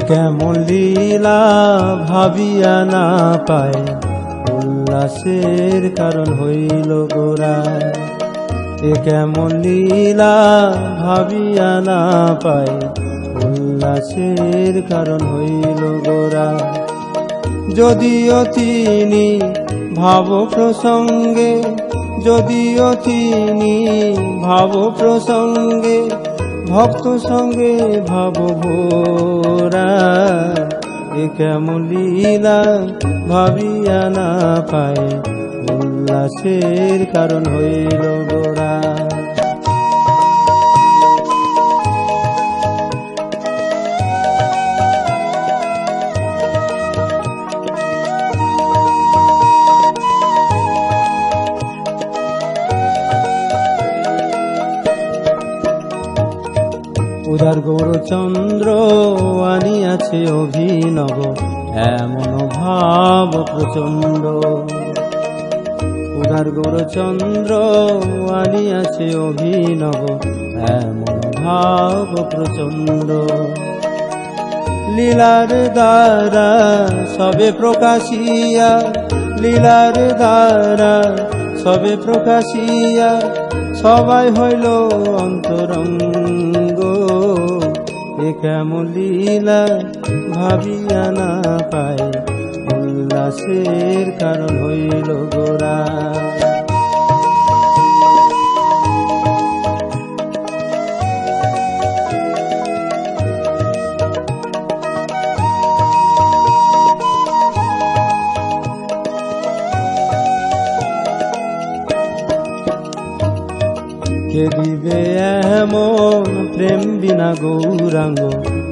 কেমন লীলা ভাবিয়া না পায় উল্লাসের কারণ হইল গোরা। এ কেমন লীলা ভাবিয়া না পায় উল্লাসের কারণ হইল গোরা। যদিও তিনি ভাব প্রসঙ্গে যদিও তিনি ভাব প্রসঙ্গে ভক্ত সঙ্গে ভাব ভোরা কেমন লীলা ভাবিয়া না পায় উল্লাসের কারণ হইল গোরা উদার গৌরচন্দ্র আনিয়াছে অভিনব, এমন ভাব প্রচণ্ড উদার গৌরচন্দ্র আনিয়াছে অভিনব, এমন ভাব প্রচণ্ড লীলার দ্বারা সবে প্রকাশিয়া, লীলার দ্বারা সবে প্রকাশিয়া, সবাই হইল অন্তরঙ্গ। কেমন লীলা ভাবিয়া না পায় উল্লাসের কারণ হইল গোরা। কে দিবে বিনা গৌরাঙ্গ,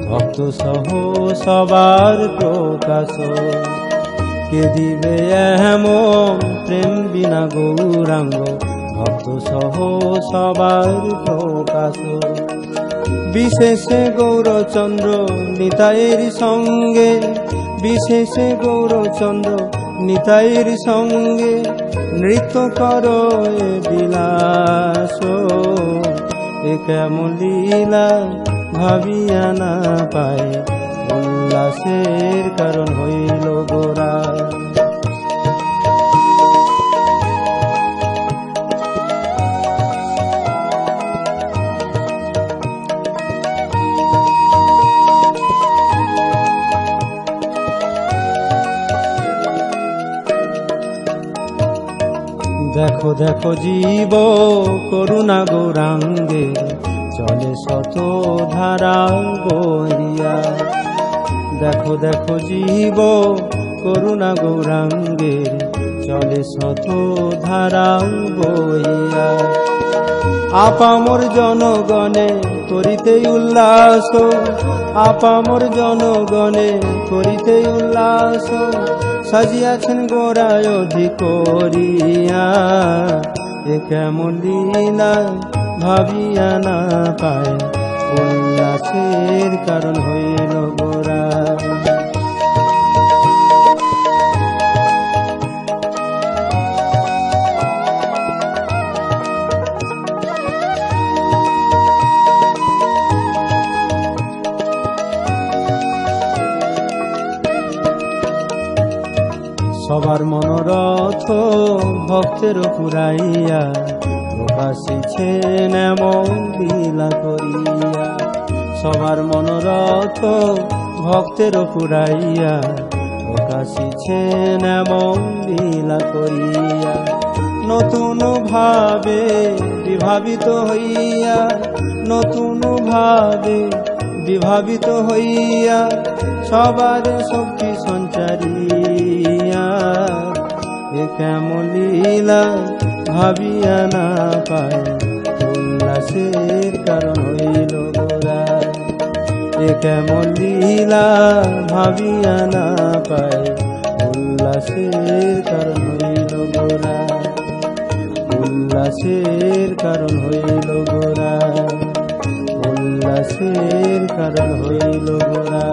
ভক্ত সহ সবার প্রকাশ। কে দিবে এমন প্রেম বিনা গৌরাঙ্গ, ভক্ত সহ সবার প্রকাশ। বিশেষে গৌরচন্দ্র নিতাইয়ের সঙ্গে, বিশেষে গৌরচন্দ্র নিতাইয়ের সঙ্গে, নৃত্য কর বিলাস। এ কেমন লীলা ভাবিয়া না পায় উল্লাসের কারণ হইল গোরা। দেখো দেখো জীব, করুণা গৌরাঙ্গে। চলে শত ধারা বইয়া দেখো দেখো জীব, করুণা গৌরাঙ্গে চলে শত ধারা বইয়া আপামর জনগণে করিতে উল্লাস, আপামর জনগণে করিতে উল্লাস, সাজিয়াছেন গোড়ায় করিয়া। এ কেমন লীলা ভাবিয়া না পায় উল্লাসের কারণ হইল গোরা সবার মনোরথ ভক্তের পুরাইয়া প্রকাশিছেন এমন লীলা করিয়া, সবার মনোরথ ভক্তের পুরাইয়া, প্রকাশিছেন এমন লীলা করিয়া, নতুন ভাবে বিভাবিত হইয়া, নতুন ভাবে বিভাবিত হইয়া, সবার শক্তি সঞ্চারিয়া। এ লীলা ভাবিয়া না পায় উল্লাসের কারণ হইল গোরা এ কেমন লীলা ভাবিয়া না পায় উল্লাসের কারণ হইল গোরা উল্লাসের কারণ হইল গোরা উল্লাসের কারণ হইল গোরা